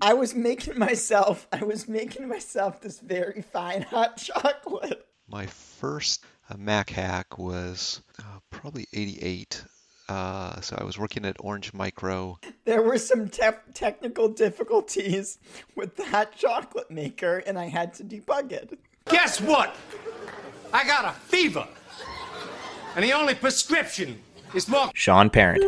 I was making myself I was making myself this very fine hot chocolate. My first uh, Mac hack was uh, probably 88. Uh, so I was working at Orange Micro. There were some te- technical difficulties with the hot chocolate maker, and I had to debug it. Guess what? I got a fever. And the only prescription is more. Sean Parent.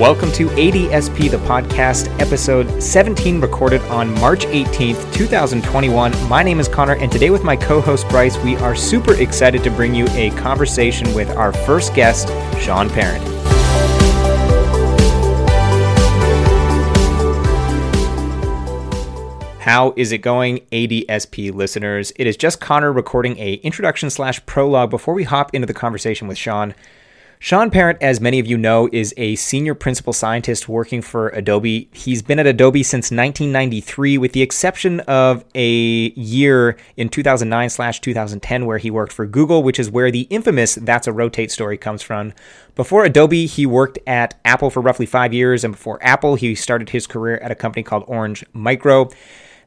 Welcome to ADSP, the podcast, episode 17, recorded on March 18th, 2021. My name is Connor, and today with my co host Bryce, we are super excited to bring you a conversation with our first guest, Sean Parent. How is it going, ADSP listeners? It is just Connor recording a introduction slash prologue before we hop into the conversation with Sean. Sean Parent, as many of you know, is a senior principal scientist working for Adobe. He's been at Adobe since 1993, with the exception of a year in 2009 slash 2010 where he worked for Google, which is where the infamous That's a Rotate story comes from. Before Adobe, he worked at Apple for roughly five years, and before Apple, he started his career at a company called Orange Micro.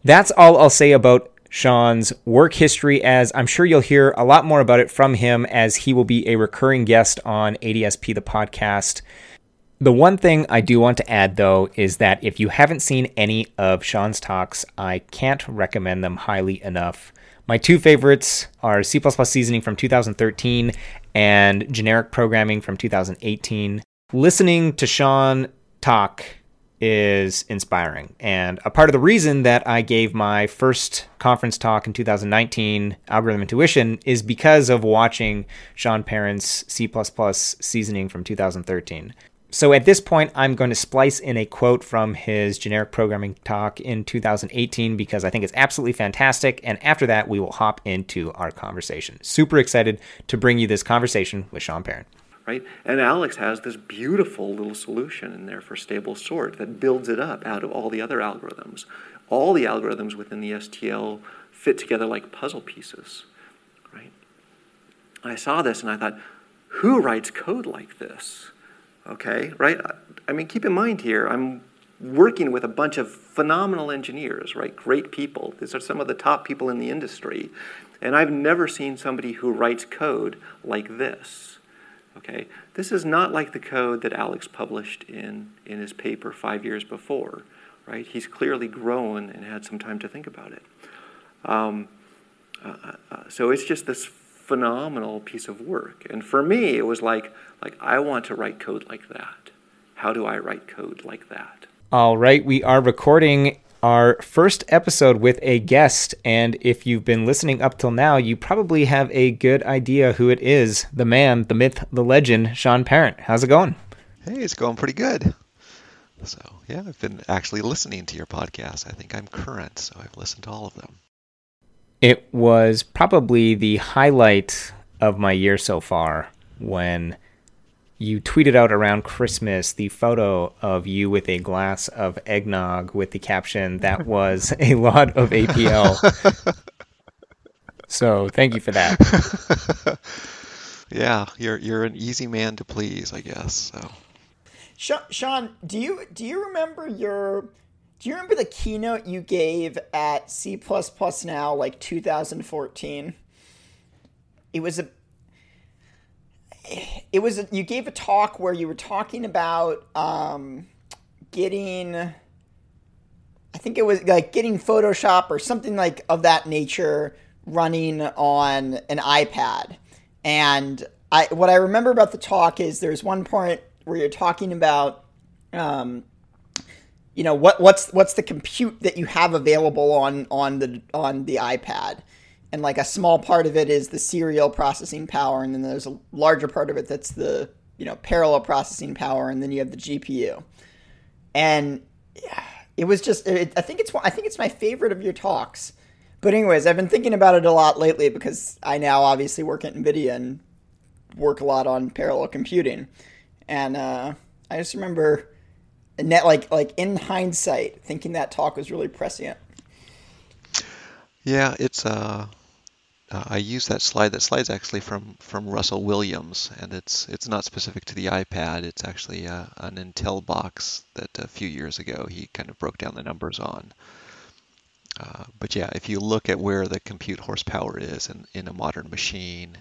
That's all I'll say about Sean's work history, as I'm sure you'll hear a lot more about it from him as he will be a recurring guest on ADSP, the podcast. The one thing I do want to add, though, is that if you haven't seen any of Sean's talks, I can't recommend them highly enough. My two favorites are C Seasoning from 2013 and Generic Programming from 2018. Listening to Sean talk is inspiring. And a part of the reason that I gave my first conference talk in 2019, Algorithm Intuition, is because of watching Sean Parent's C seasoning from 2013. So at this point, I'm going to splice in a quote from his generic programming talk in 2018 because I think it's absolutely fantastic. And after that, we will hop into our conversation. Super excited to bring you this conversation with Sean Parent right? And Alex has this beautiful little solution in there for stable sort that builds it up out of all the other algorithms. All the algorithms within the STL fit together like puzzle pieces, right? I saw this and I thought, who writes code like this? Okay, right? I mean, keep in mind here, I'm working with a bunch of phenomenal engineers, right? Great people. These are some of the top people in the industry. And I've never seen somebody who writes code like this Okay, this is not like the code that Alex published in, in his paper five years before, right? He's clearly grown and had some time to think about it. Um, uh, uh, uh, so it's just this phenomenal piece of work. And for me, it was like, like I want to write code like that. How do I write code like that? All right, we are recording our first episode with a guest. And if you've been listening up till now, you probably have a good idea who it is the man, the myth, the legend, Sean Parent. How's it going? Hey, it's going pretty good. So, yeah, I've been actually listening to your podcast. I think I'm current, so I've listened to all of them. It was probably the highlight of my year so far when you tweeted out around Christmas the photo of you with a glass of eggnog with the caption that was a lot of APL. so thank you for that. yeah, you're you're an easy man to please, I guess. So. Sean, do you do you remember your do you remember the keynote you gave at C Now like 2014? It was a it was you gave a talk where you were talking about um, getting I think it was like getting Photoshop or something like of that nature running on an iPad. And I what I remember about the talk is there's one point where you're talking about um, you know what what's what's the compute that you have available on on the on the iPad and like a small part of it is the serial processing power and then there's a larger part of it that's the you know parallel processing power and then you have the gpu and it was just it, i think it's i think it's my favorite of your talks. But anyways i've been thinking about it a lot lately because i now obviously work at nvidia and work a lot on parallel computing. And uh, i just remember net like like in hindsight thinking that talk was really prescient. Yeah it's uh uh, I use that slide. That slide's actually from from Russell Williams, and it's it's not specific to the iPad. It's actually uh, an Intel box that a few years ago he kind of broke down the numbers on. Uh, but yeah, if you look at where the compute horsepower is in, in a modern machine,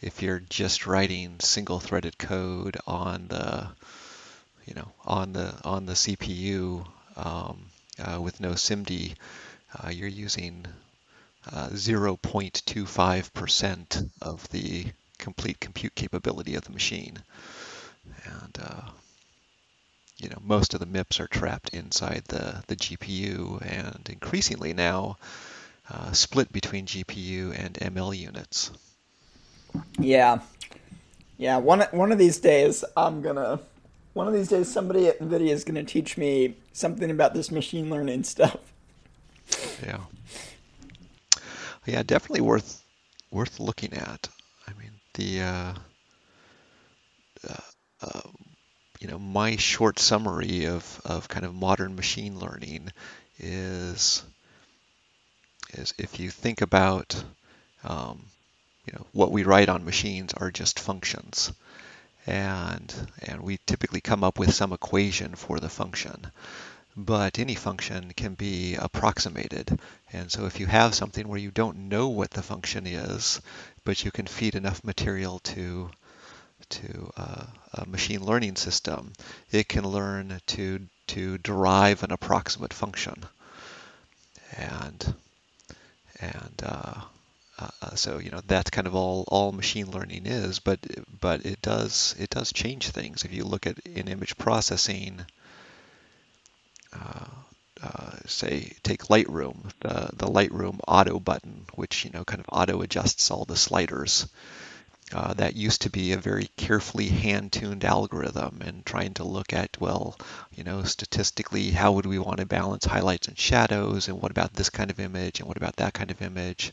if you're just writing single-threaded code on the you know on the on the CPU um, uh, with no SIMD, uh, you're using 0.25% uh, of the complete compute capability of the machine. And uh, you know, most of the MIPS are trapped inside the, the GPU and increasingly now uh, split between GPU and ML units. Yeah. Yeah, one one of these days I'm gonna one of these days somebody at NVIDIA is gonna teach me something about this machine learning stuff. Yeah yeah, definitely worth worth looking at. I mean, the uh, uh, uh, you know my short summary of of kind of modern machine learning is is if you think about um, you know what we write on machines are just functions and and we typically come up with some equation for the function but any function can be approximated. And so if you have something where you don't know what the function is, but you can feed enough material to to uh, a machine learning system, it can learn to to derive an approximate function. And and uh, uh, so you know that's kind of all all machine learning is, but but it does it does change things. If you look at in image processing, uh, uh, say take Lightroom, the the Lightroom auto button, which you know kind of auto adjusts all the sliders. Uh, that used to be a very carefully hand-tuned algorithm and trying to look at well you know statistically how would we want to balance highlights and shadows and what about this kind of image and what about that kind of image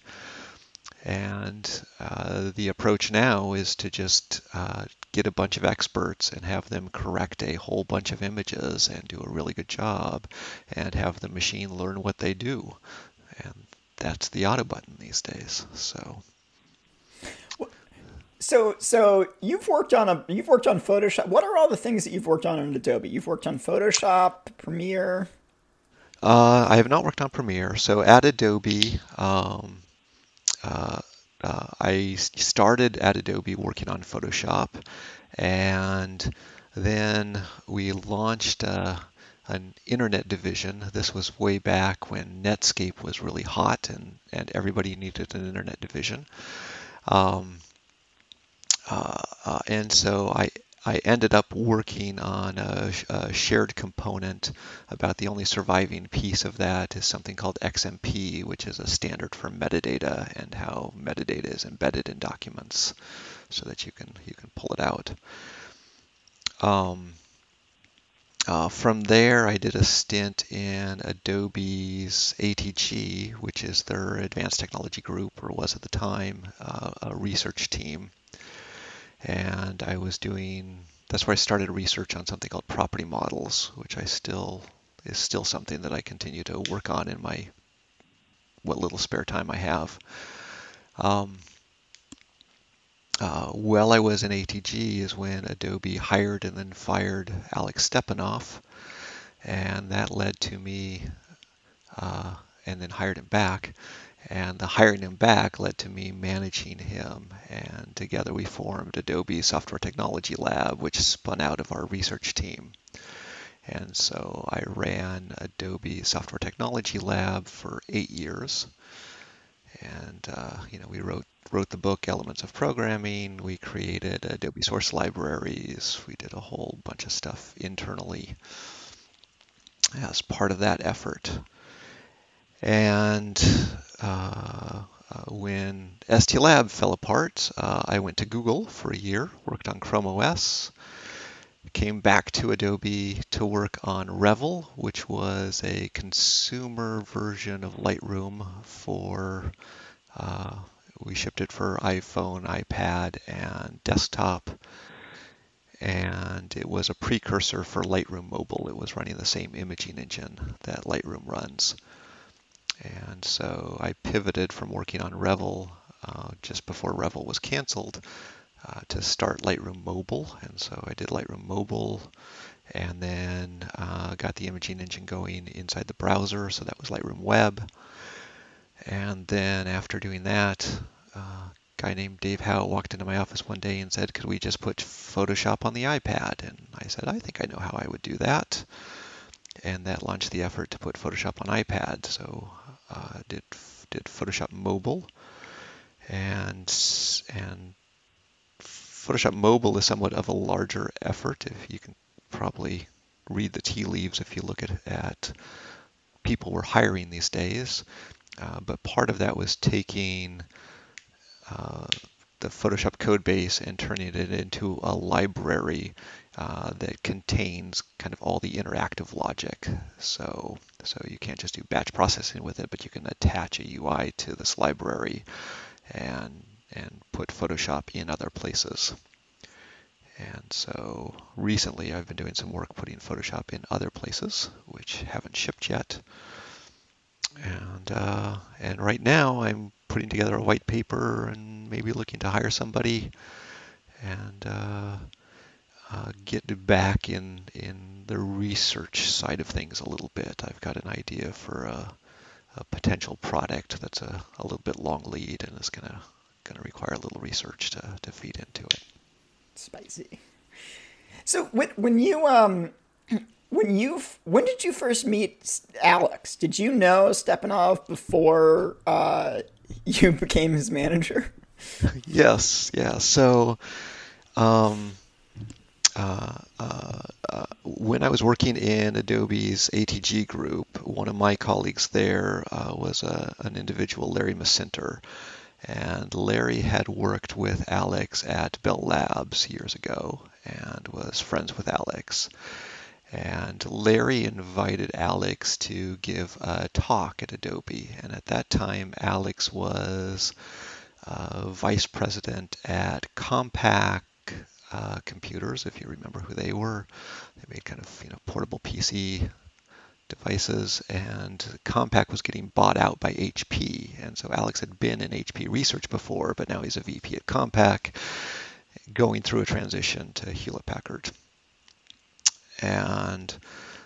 and uh, the approach now is to just uh, get a bunch of experts and have them correct a whole bunch of images and do a really good job and have the machine learn what they do. And that's the auto button these days. So. So, so you've worked on a you've worked on Photoshop. What are all the things that you've worked on in Adobe? You've worked on Photoshop, Premiere. Uh, I have not worked on Premiere. So at Adobe, um, uh, uh, I started at Adobe working on Photoshop, and then we launched uh, an internet division. This was way back when Netscape was really hot and, and everybody needed an internet division. Um, uh, uh, and so I I ended up working on a, a, shared component. About the only surviving piece of that is something called XMP, which is a standard for metadata and how metadata is embedded in documents, so that you can you can pull it out. Um, uh, from there, I did a stint in Adobe's ATG, which is their advanced technology group, or was at the time, uh, a research team and I was doing that's where I started research on something called property models, which I still is still something that I continue to work on in my what little spare time I have. Um, uh, while I was in ATG is when Adobe hired and then fired Alex Stepanov, and that led to me, uh, and then hired him back, and the hiring him back led to me managing him. And together we formed Adobe Software Technology Lab, which spun out of our research team. And so I ran Adobe Software Technology Lab for eight years. And uh, you know, we wrote wrote the book Elements of Programming. We created Adobe source libraries. We did a whole bunch of stuff internally as part of that effort. And uh, uh, when STLab fell apart, uh, I went to Google for a year, worked on Chrome OS, came back to Adobe to work on Revel, which was a consumer version of Lightroom for, uh, we shipped it for iPhone, iPad, and desktop. And it was a precursor for Lightroom Mobile. It was running the same imaging engine that Lightroom runs. And so I pivoted from working on Revel uh, just before Revel was canceled uh, to start Lightroom Mobile. And so I did Lightroom Mobile and then uh, got the imaging engine going inside the browser. So that was Lightroom Web. And then after doing that, uh, a guy named Dave Howe walked into my office one day and said, Could we just put Photoshop on the iPad? And I said, I think I know how I would do that. And that launched the effort to put Photoshop on iPad. So uh, did did Photoshop Mobile, and and Photoshop Mobile is somewhat of a larger effort. If you can probably read the tea leaves if you look at, at people we're hiring these days. Uh, but part of that was taking uh, the Photoshop code base and turning it into a library uh, that contains kind of all the interactive logic. So, so you can't just do batch processing with it, but you can attach a UI to this library and and put Photoshop in other places. And so recently I've been doing some work putting Photoshop in other places, which haven't shipped yet. And uh, and right now I'm putting together a white paper and maybe looking to hire somebody and uh, uh, get back in in the research side of things a little bit. I've got an idea for a, a potential product that's a, a little bit long lead and is gonna gonna require a little research to, to feed into it. Spicy. So when when you um when you when did you first meet Alex? Did you know Stepanov before uh, you became his manager? yes, yeah. So, um, uh, uh, uh, when I was working in Adobe's ATG group, one of my colleagues there uh, was a, an individual, Larry Masinter, and Larry had worked with Alex at Bell Labs years ago and was friends with Alex. And Larry invited Alex to give a talk at Adobe. And at that time, Alex was uh, vice president at Compaq uh, Computers, if you remember who they were. They made kind of you know portable PC devices, and Compaq was getting bought out by HP. And so Alex had been in HP research before, but now he's a VP at Compaq, going through a transition to Hewlett Packard. And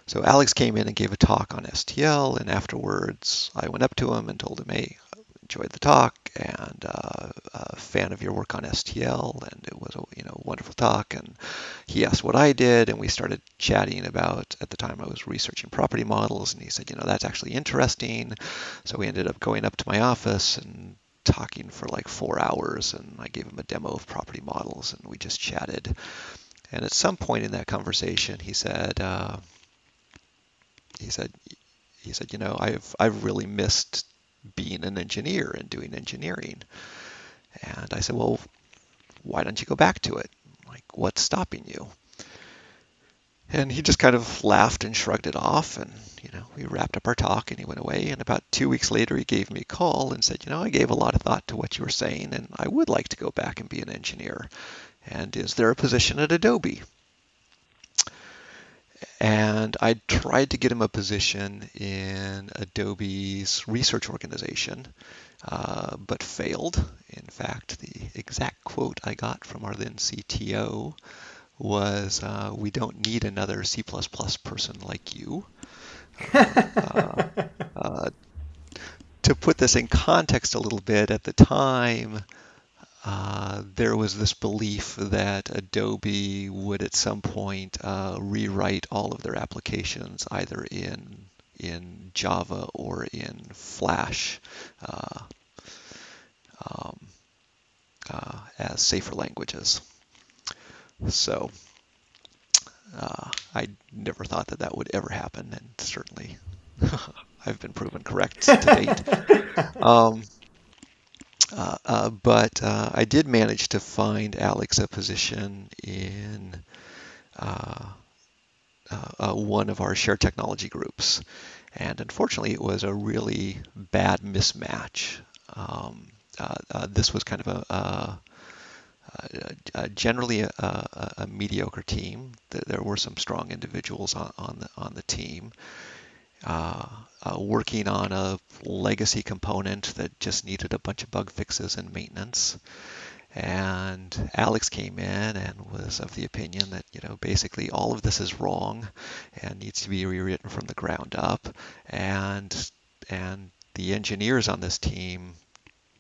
so Alex came in and gave a talk on STL, and afterwards I went up to him and told him, hey, enjoyed the talk and uh, a fan of your work on STL, and it was a you know wonderful talk. And he asked what I did, and we started chatting about. At the time, I was researching property models, and he said, you know, that's actually interesting. So we ended up going up to my office and talking for like four hours, and I gave him a demo of property models, and we just chatted. And at some point in that conversation, he said, uh, he said, he said, you know, I've I've really missed being an engineer and doing engineering. And I said, well, why don't you go back to it? Like, what's stopping you? And he just kind of laughed and shrugged it off. And, you know, we wrapped up our talk and he went away. And about two weeks later, he gave me a call and said, you know, I gave a lot of thought to what you were saying and I would like to go back and be an engineer. And is there a position at Adobe? and I tried to get him a position in Adobe's research organization, uh, but failed. In fact, the exact quote I got from our then CTO was, uh, "We don't need another C++ person like you." Uh, uh, to put this in context a little bit, at the time, uh, there was this belief that Adobe would at some point uh, rewrite all of their applications either in in Java or in Flash uh, um, uh, as safer languages. So uh, I never thought that that would ever happen, and certainly I've been proven correct to date. Um, uh, uh, but uh, I did manage to find Alex a position in uh, uh, one of our shared technology groups. And unfortunately, it was a really bad mismatch. Um, this was kind of a, a generally a, a, a, mediocre team. There were some strong individuals on, on the on the team, uh, uh, working on a legacy component that just needed a bunch of bug fixes and maintenance. And Alex came in and was of the opinion that, you know, basically all of this is wrong and needs to be rewritten from the ground up. And and the engineers on this team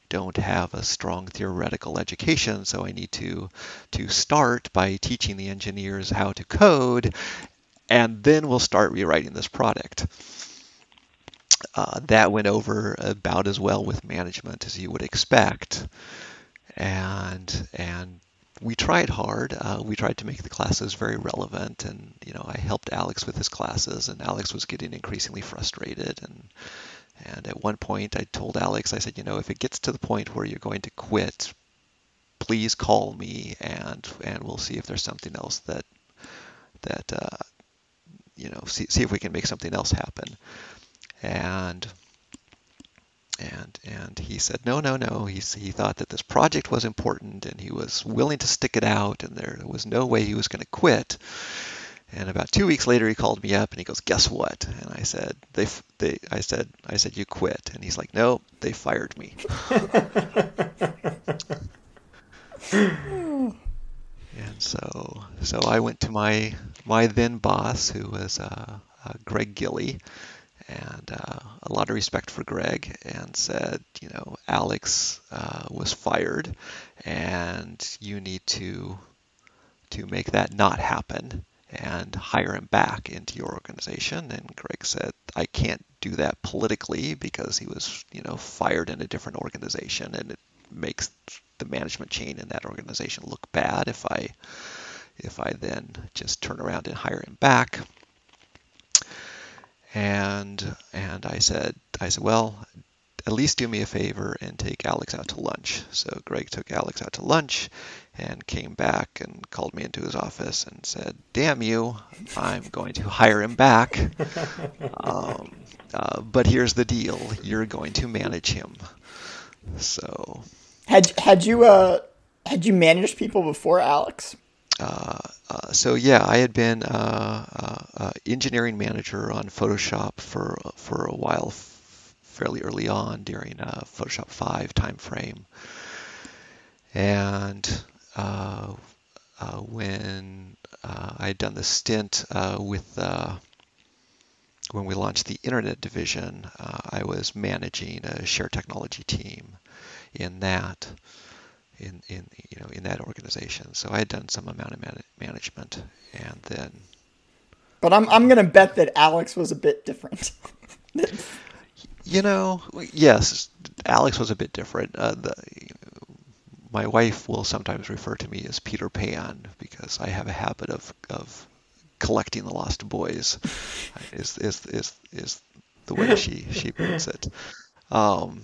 don't have a strong theoretical education, so I need to to start by teaching the engineers how to code, and then we'll start rewriting this product. Uh, that went over about as well with management as you would expect and and we tried hard. Uh, we tried to make the classes very relevant, and you know, I helped Alex with his classes, and Alex was getting increasingly frustrated. And and at one point, I told Alex, I said, you know, if it gets to the point where you're going to quit, please call me, and and we'll see if there's something else that that uh, you know, see see if we can make something else happen. And and and he said no no no. He, he thought that this project was important and he was willing to stick it out and there was no way he was going to quit. And about two weeks later he called me up and he goes guess what? And i said they they i said i said you quit. And he's like no they fired me. And so so i went to my my then boss who was uh, uh, Greg Gilley and uh, a lot of respect for Greg, and said, you know, Alex uh, was fired, and you need to to make that not happen and hire him back into your organization. And Greg said, I can't do that politically because he was, you know, fired in a different organization, and it makes the management chain in that organization look bad if I if I then just turn around and hire him back and and I said I said well at least do me a favor and take Alex out to lunch. So Greg took Alex out to lunch and came back and called me into his office and said, "Damn you, I'm going to hire him back. Um, uh, but here's the deal: you're going to manage him." So had had you uh had you managed people before Alex? Uh, uh, so yeah, I had been uh, uh, engineering manager on Photoshop for for a while, f- fairly early on during Photoshop 5 timeframe, and when I had done the stint with when we launched the internet division, I was managing a shared technology team in that in, in you know in that organization. So I had done some amount of man- management, and then. But I'm I'm gonna bet that Alex was a bit different. you know, yes, Alex was a bit different. Uh, the, my wife will sometimes refer to me as Peter Pan because I have a habit of of collecting the lost boys. is is is is the way she she puts it. Um,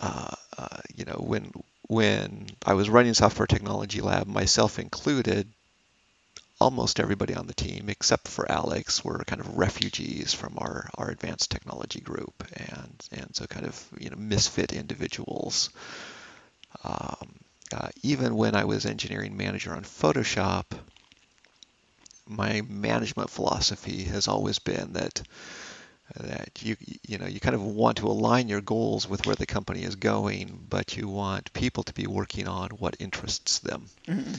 uh, uh, you know, when when I was running Software Technology Lab, myself included, almost everybody on the team except for Alex were kind of refugees from our, our advanced technology group, and and so kind of you know misfit individuals. Um, uh, even when I was engineering manager on Photoshop, my management philosophy has always been that that you you know you kind of want to align your goals with where the company is going, but you want people to be working on what interests them. Mm-hmm.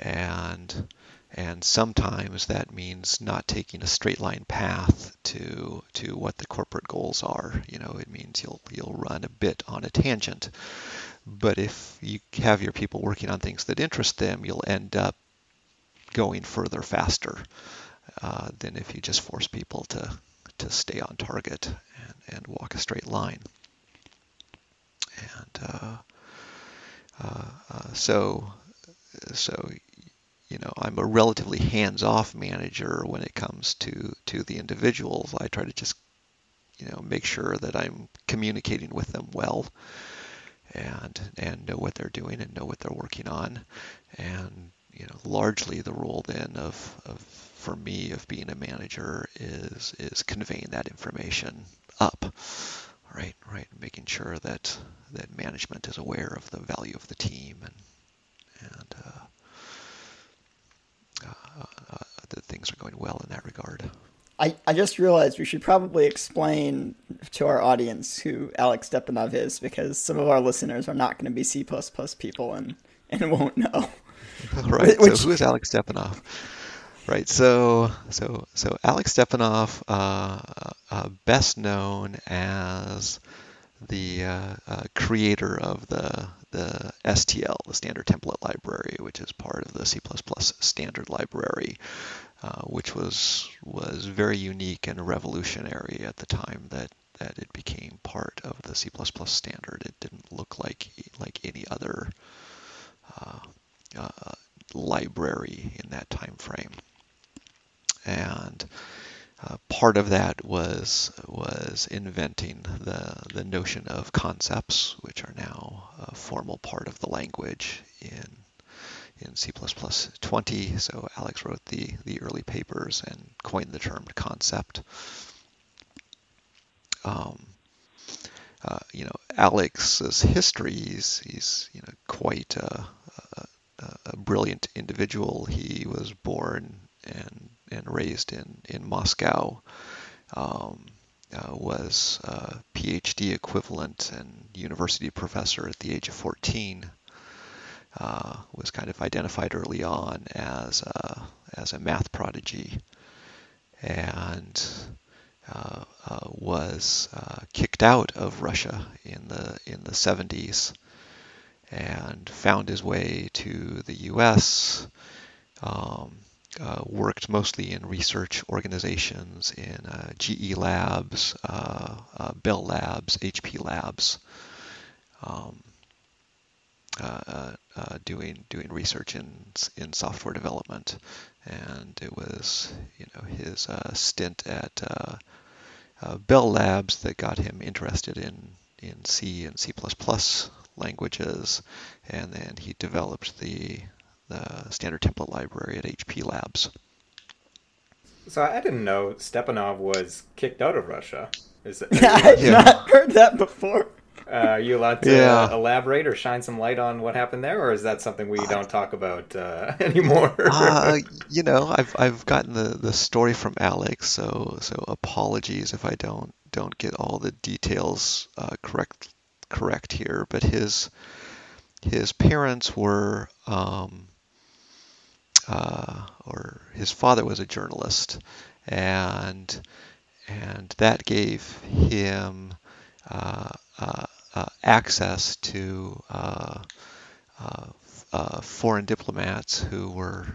And and sometimes that means not taking a straight line path to to what the corporate goals are. You know, it means you'll you'll run a bit on a tangent. But if you have your people working on things that interest them, you'll end up going further faster uh, than if you just force people to to stay on target and, and walk a straight line. And uh, uh, uh, so, so you know, I'm a relatively hands-off manager when it comes to to the individuals. I try to just you know make sure that I'm communicating with them well and and know what they're doing and know what they're working on and you know largely the role then of, of for me of being a manager is is conveying that information up, right? Right, making sure that that management is aware of the value of the team and and uh, uh, uh, that things are going well in that regard. I, I just realized we should probably explain to our audience who Alex Stepanov is because some of our listeners are not going to be C people and, and won't know. right. Which... So who is Alex Stepanov? Right. So so so Alex Stepanov, uh, uh, best known as the uh, uh creator of the the STL, the Standard Template Library, which is part of the C++ standard library, uh, which was was very unique and revolutionary at the time that that it became part of the C++ standard. It didn't look like like any other uh, uh, library in that time frame, and uh, part of that was was inventing the the notion of concepts, which are now a formal part of the language in in C++ 20. So Alex wrote the the early papers and coined the term concept. Um, uh, you know, Alex's history, he's, he's you know quite a, a, a, brilliant individual. He was born and and raised in in Moscow. Um, uh, was a PhD equivalent and university professor at the age of 14. Uh, was kind of identified early on as a, as a math prodigy, and uh, uh, was uh, kicked out of Russia in the in the 70s, and found his way to the U.S. Um, uh, worked mostly in research organizations in uh, GE Labs, uh, uh, Bell Labs, HP Labs, um, uh, doing doing research in in software development, and it was you know his stint at Bell Labs that got him interested in in C and C++ languages, and then he developed the the standard template library at HP Labs. So I didn't know Stepanov was kicked out of Russia. Is it, I've yeah. not heard that before. Uh, are you allowed to yeah. elaborate or shine some light on what happened there, or is that something we don't talk about uh, anymore? uh, you know, I've I've gotten the, the story from Alex, so so apologies if I don't don't get all the details uh, correct correct here. But his his parents were um, uh, or his father was a journalist, and and that gave him uh, uh, uh access to uh, foreign diplomats who were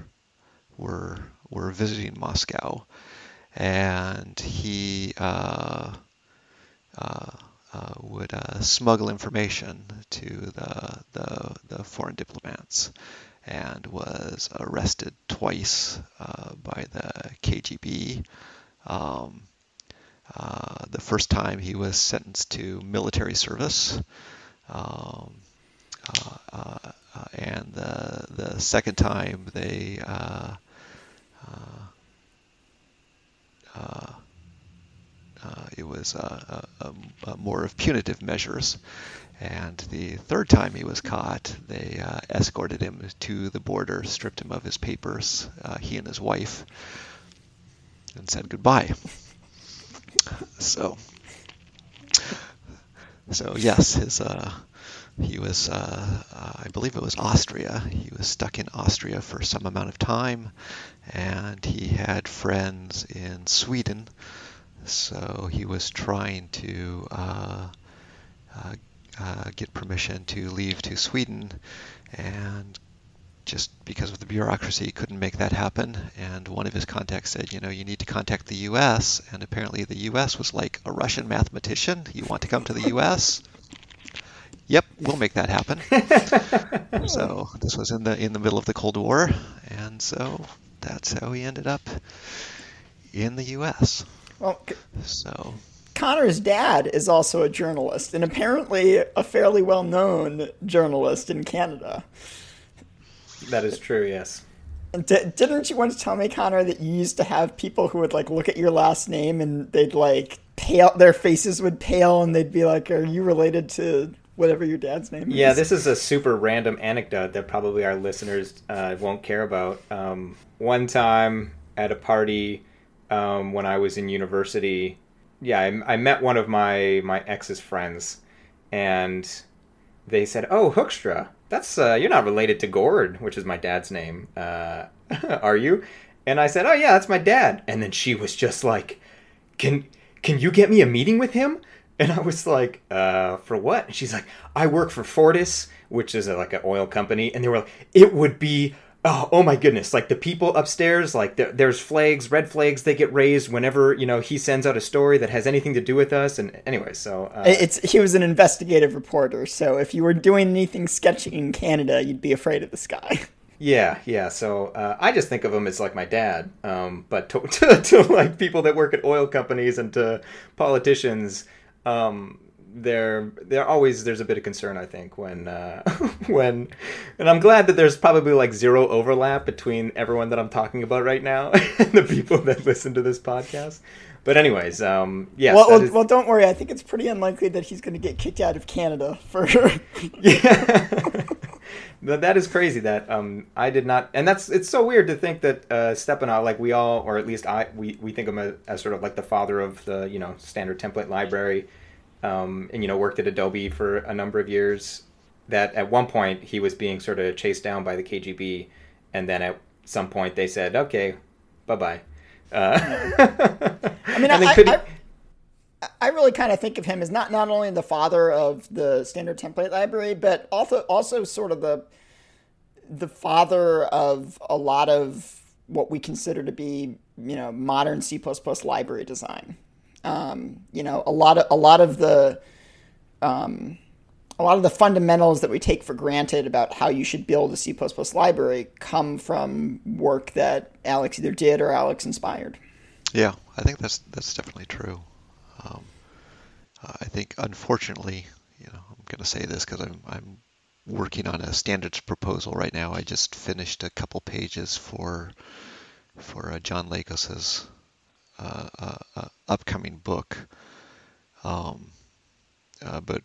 were were visiting Moscow, and he would smuggle information to the, the, the foreign diplomats and was arrested twice uh, by the KGB. Um, uh, the first time he was sentenced to military service, um, uh, uh and the the second time they uh, uh, it was a more of punitive measures. And the third time he was caught, they uh, escorted him to the border, stripped him of his papers, uh, he and his wife, and said goodbye. So, so yes, his uh, he was, uh, uh, I believe it was Austria. He was stuck in Austria for some amount of time, and he had friends in Sweden. So he was trying to uh, uh, get permission to leave to Sweden, and just because of the bureaucracy, couldn't make that happen. And one of his contacts said, you know, you need to contact the U.S. And apparently, the U.S. was like a Russian mathematician. You want to come to the U.S.? yep, we'll make that happen. so this was in the in the middle of the Cold War, and so that's how he ended up in the U.S. Well, so Connor's dad is also a journalist, and apparently a fairly well known journalist in Canada. That is true, yes. D- didn't you want to tell me, Connor, that you used to have people who would like look at your last name and they'd like pale, their faces would pale, and they'd be like, "Are you related to whatever your dad's name is?" Yeah, this is a super random anecdote that probably our listeners uh, won't care about. Um, one time at a party um, when I was in university. Yeah, I, I met one of my my ex's friends, and they said, "Oh, Hoekstra, that's uh, you're not related to Gord, which is my dad's name, uh, are you?" And I said, "Oh yeah, that's my dad." And then she was just like, "Can can you get me a meeting with him?" And I was like, uh, "For what?" And she's like, "I work for Fortis, which is a, like an oil company." And they were like, "It would be." Oh, oh my goodness! Like the people upstairs, like there, there's flags, red flags. They get raised whenever you know he sends out a story that has anything to do with us. And anyway, so uh, It's he was an investigative reporter, so if you were doing anything sketchy in Canada, you'd be afraid of this guy. Yeah, yeah. So uh, I just think of him as like my dad. Um, but to, to, to like people that work at oil companies and to politicians, um, there there always there's a bit of concern. I think when uh, when, and I'm glad that there's probably like zero overlap between everyone that I'm talking about right now and the people that listen to this podcast. But anyways, um, yes, well, well, is- well, don't worry. I think it's pretty unlikely that he's going to get kicked out of Canada for. Yeah. That that is crazy that um I did not and that's it's so weird to think that uh Stepanov like we all or at least I we, we think of him as, as sort of like the father of the you know standard template library um and you know worked at Adobe for a number of years that at one point he was being sort of chased down by the KGB and then at some point they said okay bye-bye uh, I mean, I, could I, I really kind of think of him as not not only the father of the standard template library, but also also sort of the the father of a lot of what we consider to be you know modern C library design. Um, you know, a lot of a lot of the um, a lot of the fundamentals that we take for granted about how you should build a C library come from work that Alex either did or Alex inspired. Yeah, I think that's that's definitely true. Um, I think, unfortunately, you know, I'm going to say this because I'm I'm working on a standards proposal right now. I just finished a couple pages for for uh, John Lakos's uh, upcoming book. Um, uh, but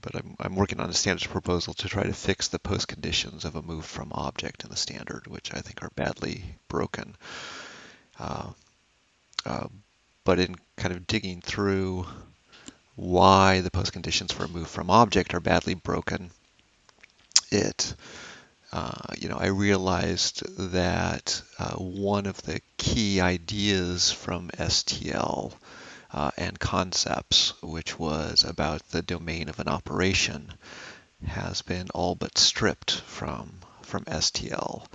but I'm, I'm working on a standards proposal to try to fix the post conditions of a move from object in the standard, which I think are badly broken. Uh, uh, but in kind of digging through why the post conditions for a move from object are badly broken, it uh, you know I realized that uh, one of the key ideas from STL uh, and concepts, which was about the domain of an operation, has been all but stripped from from STL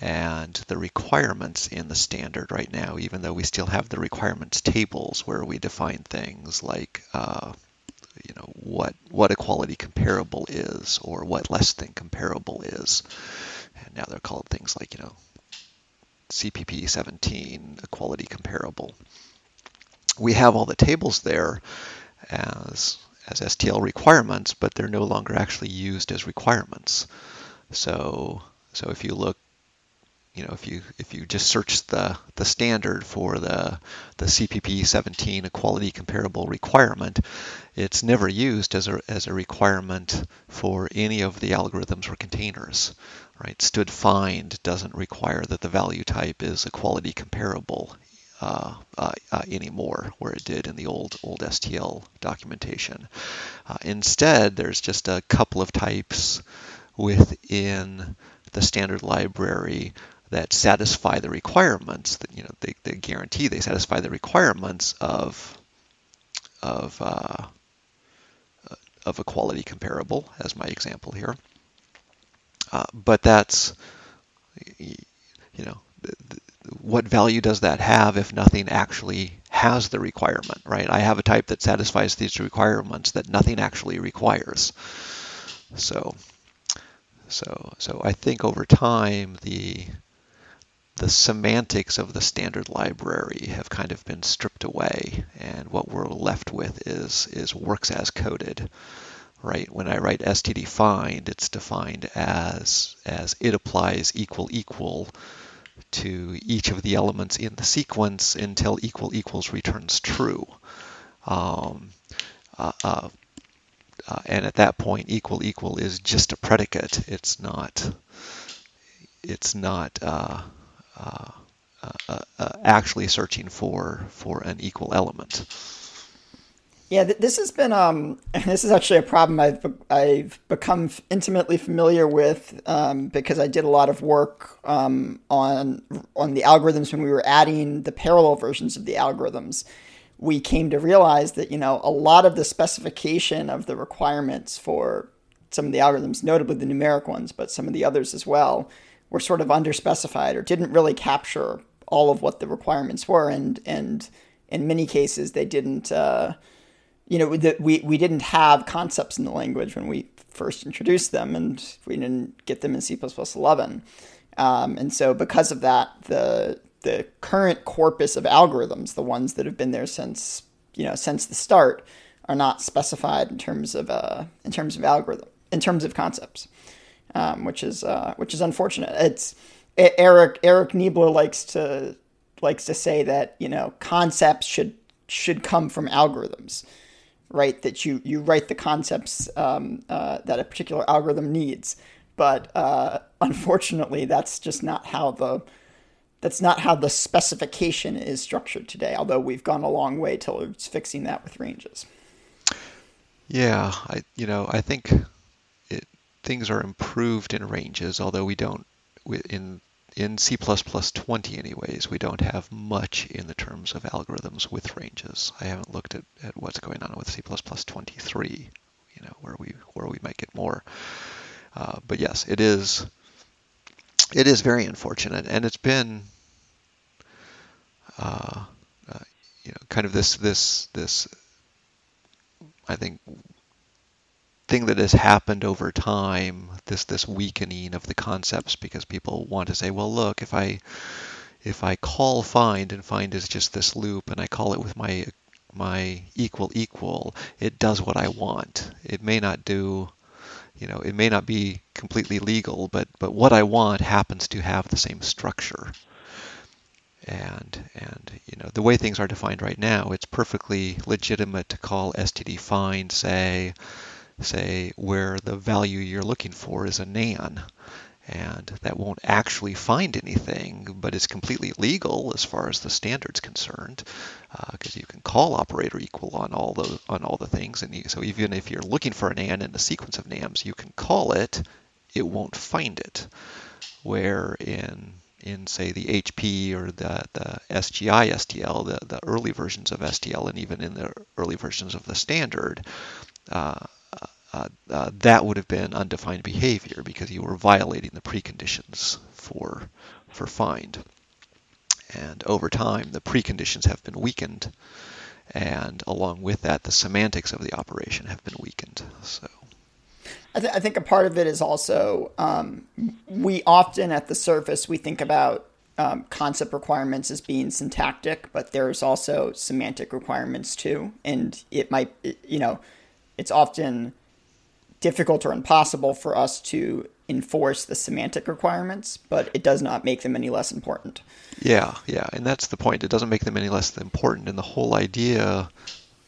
and the requirements in the standard right now, even though we still have the requirements tables where we define things like, uh, you know, what what equality comparable is or what less than comparable is, and now they're called things like, you know, CPP 17, equality comparable. We have all the tables there as as STL requirements, but they're no longer actually used as requirements. So so if you look you know, if you if you just search the the standard for the the CPP 17 equality comparable requirement, it's never used as a as a requirement for any of the algorithms or containers, right? std find doesn't require that the value type is equality comparable uh, uh, uh, anymore, where it did in the old old STL documentation. Uh, instead, there's just a couple of types within the standard library that satisfy the requirements that you know they, they guarantee they satisfy the requirements of of uh, of equality comparable as my example here. Uh, but that's you know what value does that have if nothing actually has the requirement right? I have a type that satisfies these requirements that nothing actually requires. So so so I think over time the the semantics of the standard library have kind of been stripped away and what we're left with is is works as coded right? When i write std find it's defined as as it applies equal equal to each of the elements in the sequence until equal equals returns true. Um, uh, uh, uh, and at that point equal equal is just a predicate. It's not it's not uh, uh, uh, actually searching for for an equal element. Yeah, th- this has been um, this is actually a problem I've be- I've become intimately familiar with um, because I did a lot of work um, on on the algorithms when we were adding the parallel versions of the algorithms. We came to realize that you know a lot of the specification of the requirements for some of the algorithms, notably the numeric ones, but some of the others as well, were sort of underspecified or didn't really capture all of what the requirements were, and and in many cases they didn't. Uh, you know, we, we didn't have concepts in the language when we first introduced them, and we didn't get them in C++ 11. Um, and so, because of that, the the current corpus of algorithms, the ones that have been there since you know since the start, are not specified in terms of uh, in terms of algorithm in terms of concepts, um, which is uh, which is unfortunate. It's Eric Eric Niebler likes to likes to say that you know concepts should should come from algorithms right? That you you write the concepts um, uh, that a particular algorithm needs, but uh, unfortunately, that's just not how the that's not how the specification is structured today. Although we've gone a long way towards fixing that with ranges. Yeah, I you know I think it, things are improved in ranges, although we don't in in C++ 20 anyways, we don't have much in the terms of algorithms with ranges. I haven't looked at, at what's going on with C++ 23, you know, where we where we might get more. Uh, but yes, it is it is very unfortunate, and it's been uh, uh, you know kind of this this this I think thing that has happened over time, this this weakening of the concepts because people want to say, well, look, if I if I call find and find is just this loop and I call it with my my equal equal, it does what I want. It may not do you know, it may not be completely legal, but but what I want happens to have the same structure. And and you know, the way things are defined right now, it's perfectly legitimate to call std find say say where the value you're looking for is a nan and that won't actually find anything, but it's completely legal as far as the standard's concerned, because uh, you can call operator equal on all the on all the things, and you, so even if you're looking for an nan in a sequence of nans, you can call it, it won't find it. Where in in say the HP or the the SGI STL, the the early versions of STL, and even in the early versions of the standard. Uh, uh, uh, that would have been undefined behavior because you were violating the preconditions for for find. And over time, the preconditions have been weakened, and along with that, the semantics of the operation have been weakened. So. I, th- I think a part of it is also um, we often at the surface we think about um, concept requirements as being syntactic, but there's also semantic requirements too, and it might you know it's often difficult or impossible for us to enforce the semantic requirements, but it does not make them any less important. Yeah, yeah, and that's the point. It doesn't make them any less important. And the whole idea,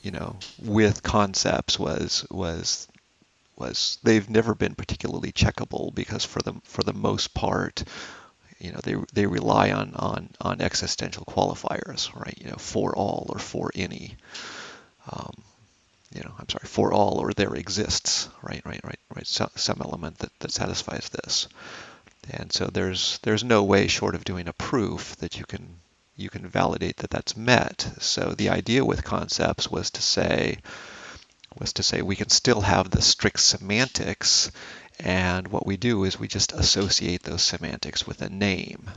you know, with concepts was was was they've never been particularly checkable because for the for the most part, you know, they they rely on on on existential qualifiers, right? You know, for all or for any. Um, you know, I'm sorry, for all or there exists, right, right, right, right, so, some element that, that satisfies this. And so there's there's no way short of doing a proof that you can you can validate that that's met. So the idea with concepts was to say was to say we can still have the strict semantics and what we do is we just associate those semantics with a name.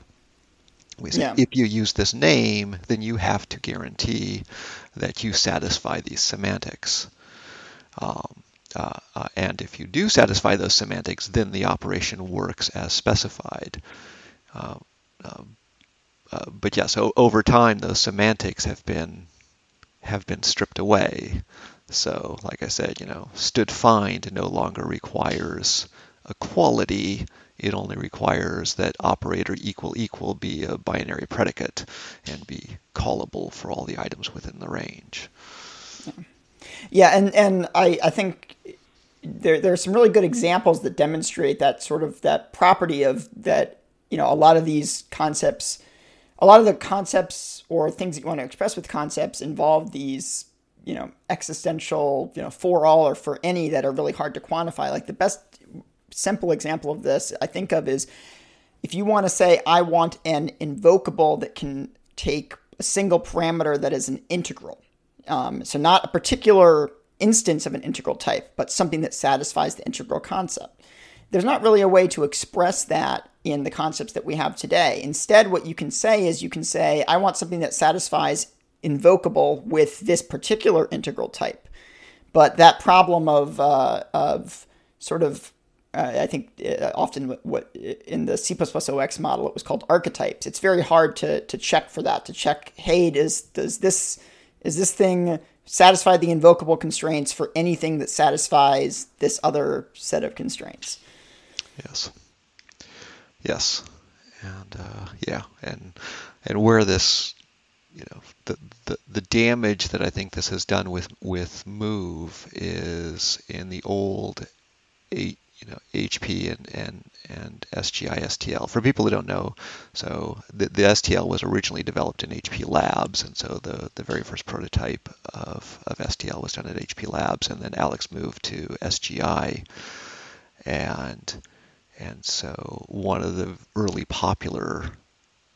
We say yeah. if you use this name, then you have to guarantee that you satisfy these semantics. Um, uh, uh, and if you do satisfy those semantics, then the operation works as specified. Uh, um, uh but yes, yeah, so over time, those semantics have been have been stripped away. So, like I said, you know, std find no longer requires equality it only requires that operator equal equal be a binary predicate and be callable for all the items within the range. Yeah, and, and I, I think there, there are some really good examples that demonstrate that sort of that property of that, you know, a lot of these concepts a lot of the concepts or things that you want to express with concepts involve these you know existential you know for all or for any that are really hard to quantify like the best simple example of this i think of is if you want to say i want an invocable that can take a single parameter that is an integral um, so not a particular instance of an integral type but something that satisfies the integral concept there's not really a way to express that in the concepts that we have today. Instead, what you can say is you can say, I want something that satisfies invocable with this particular integral type. But that problem of, uh, of sort of, uh, I think uh, often what, what, in the C++ 0x model, it was called archetypes. It's very hard to, to check for that, to check, hey, does, does this, is this thing satisfy the invocable constraints for anything that satisfies this other set of constraints? Yes. Yes. And uh, yeah, and and where this, you know, the, the the damage that I think this has done with with move is in the old, eight, you know, HP and and and SGI STL. For people who don't know, so the, the STL was originally developed in HP Labs, and so the the very first prototype of of STL was done at HP Labs, and then Alex moved to SGI, and and so one of the early popular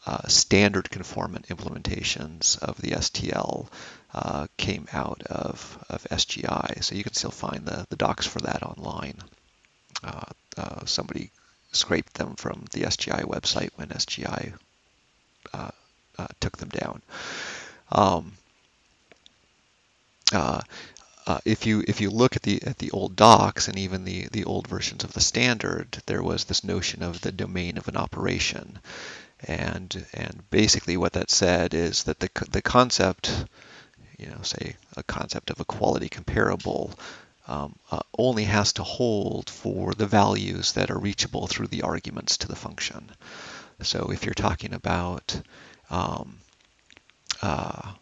uh, standard conformant implementations of the STL uh, came out of, of SGI. So you can still find the, the docs for that online. Uh, uh somebody scraped them from the SGI website when SGI uh, took them down. Um, uh, if you if you look at the at the old docs and even the the old versions of the standard, there was this notion of the domain of an operation, and and basically what that said is that the the concept, you know, say a concept of equality comparable. Um, uh, only has to hold for the values that are reachable through the arguments to the function. So if you're talking about um, uh,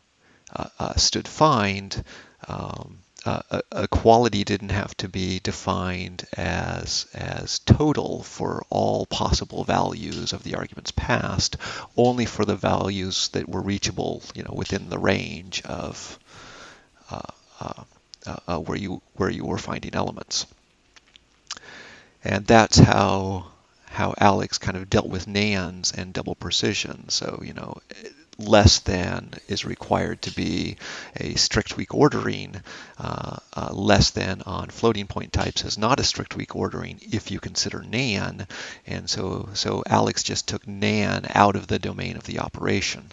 uh, uh std find, um, uh, a, a, quality didn't have to be defined as as total for all possible values of the arguments passed, only for the values that were reachable, you know, within the range of uh, uh, uh, where you where you were finding elements. And that's how how Alex kind of dealt with nans and double precision. So you know less than is required to be a strict weak ordering. Uh, uh, less than on floating point types is not a strict weak ordering if you consider nan. And so, so Alex just took nan out of the domain of the operation.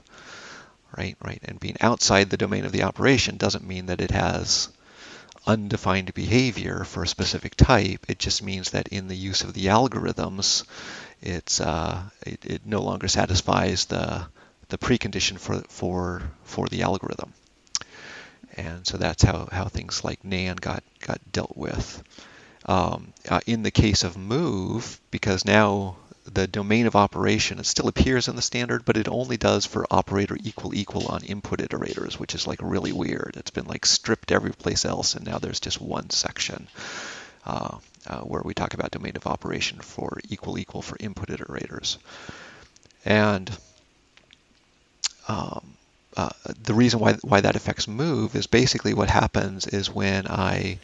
Right, right. And being outside the domain of the operation doesn't mean that it has undefined behavior for a specific type. It just means that in the use of the algorithms, it's uh, it, it no longer satisfies the the precondition for for for the algorithm. And so that's how, how things like NAN got got dealt with. Um, uh, in the case of move, because now the domain of operation it still appears in the standard, but it only does for operator equal equal on input iterators, which is like really weird. It's been like stripped every place else, and now there's just one section. Uh, uh, where we talk about domain of operation for equal equal for input iterators. And um, uh, the reason why why that affects move is basically what happens is when I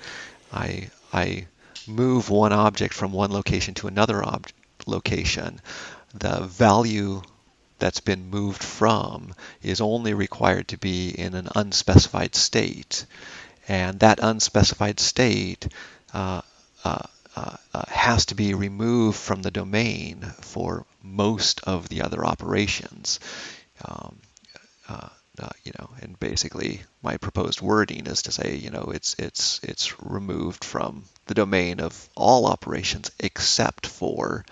I I move one object from one location to another ob- location, the value that's been moved from is only required to be in an unspecified state, and that unspecified state uh, uh, uh, uh has to be removed from the domain for most of the other operations. Um, uh, uh, you know, and basically my proposed wording is to say, you know, it's it's it's removed from the domain of all operations except for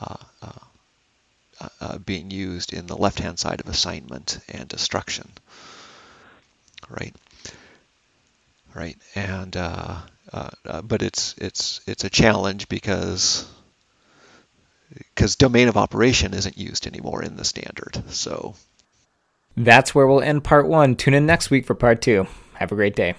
Uh, uh, uh, being used in the left-hand side of assignment and destruction, right? Right, and but it's it's it's a challenge because because domain of operation isn't used anymore in the standard, so that's where we'll end part one. Tune in next week for part two. Have a great day.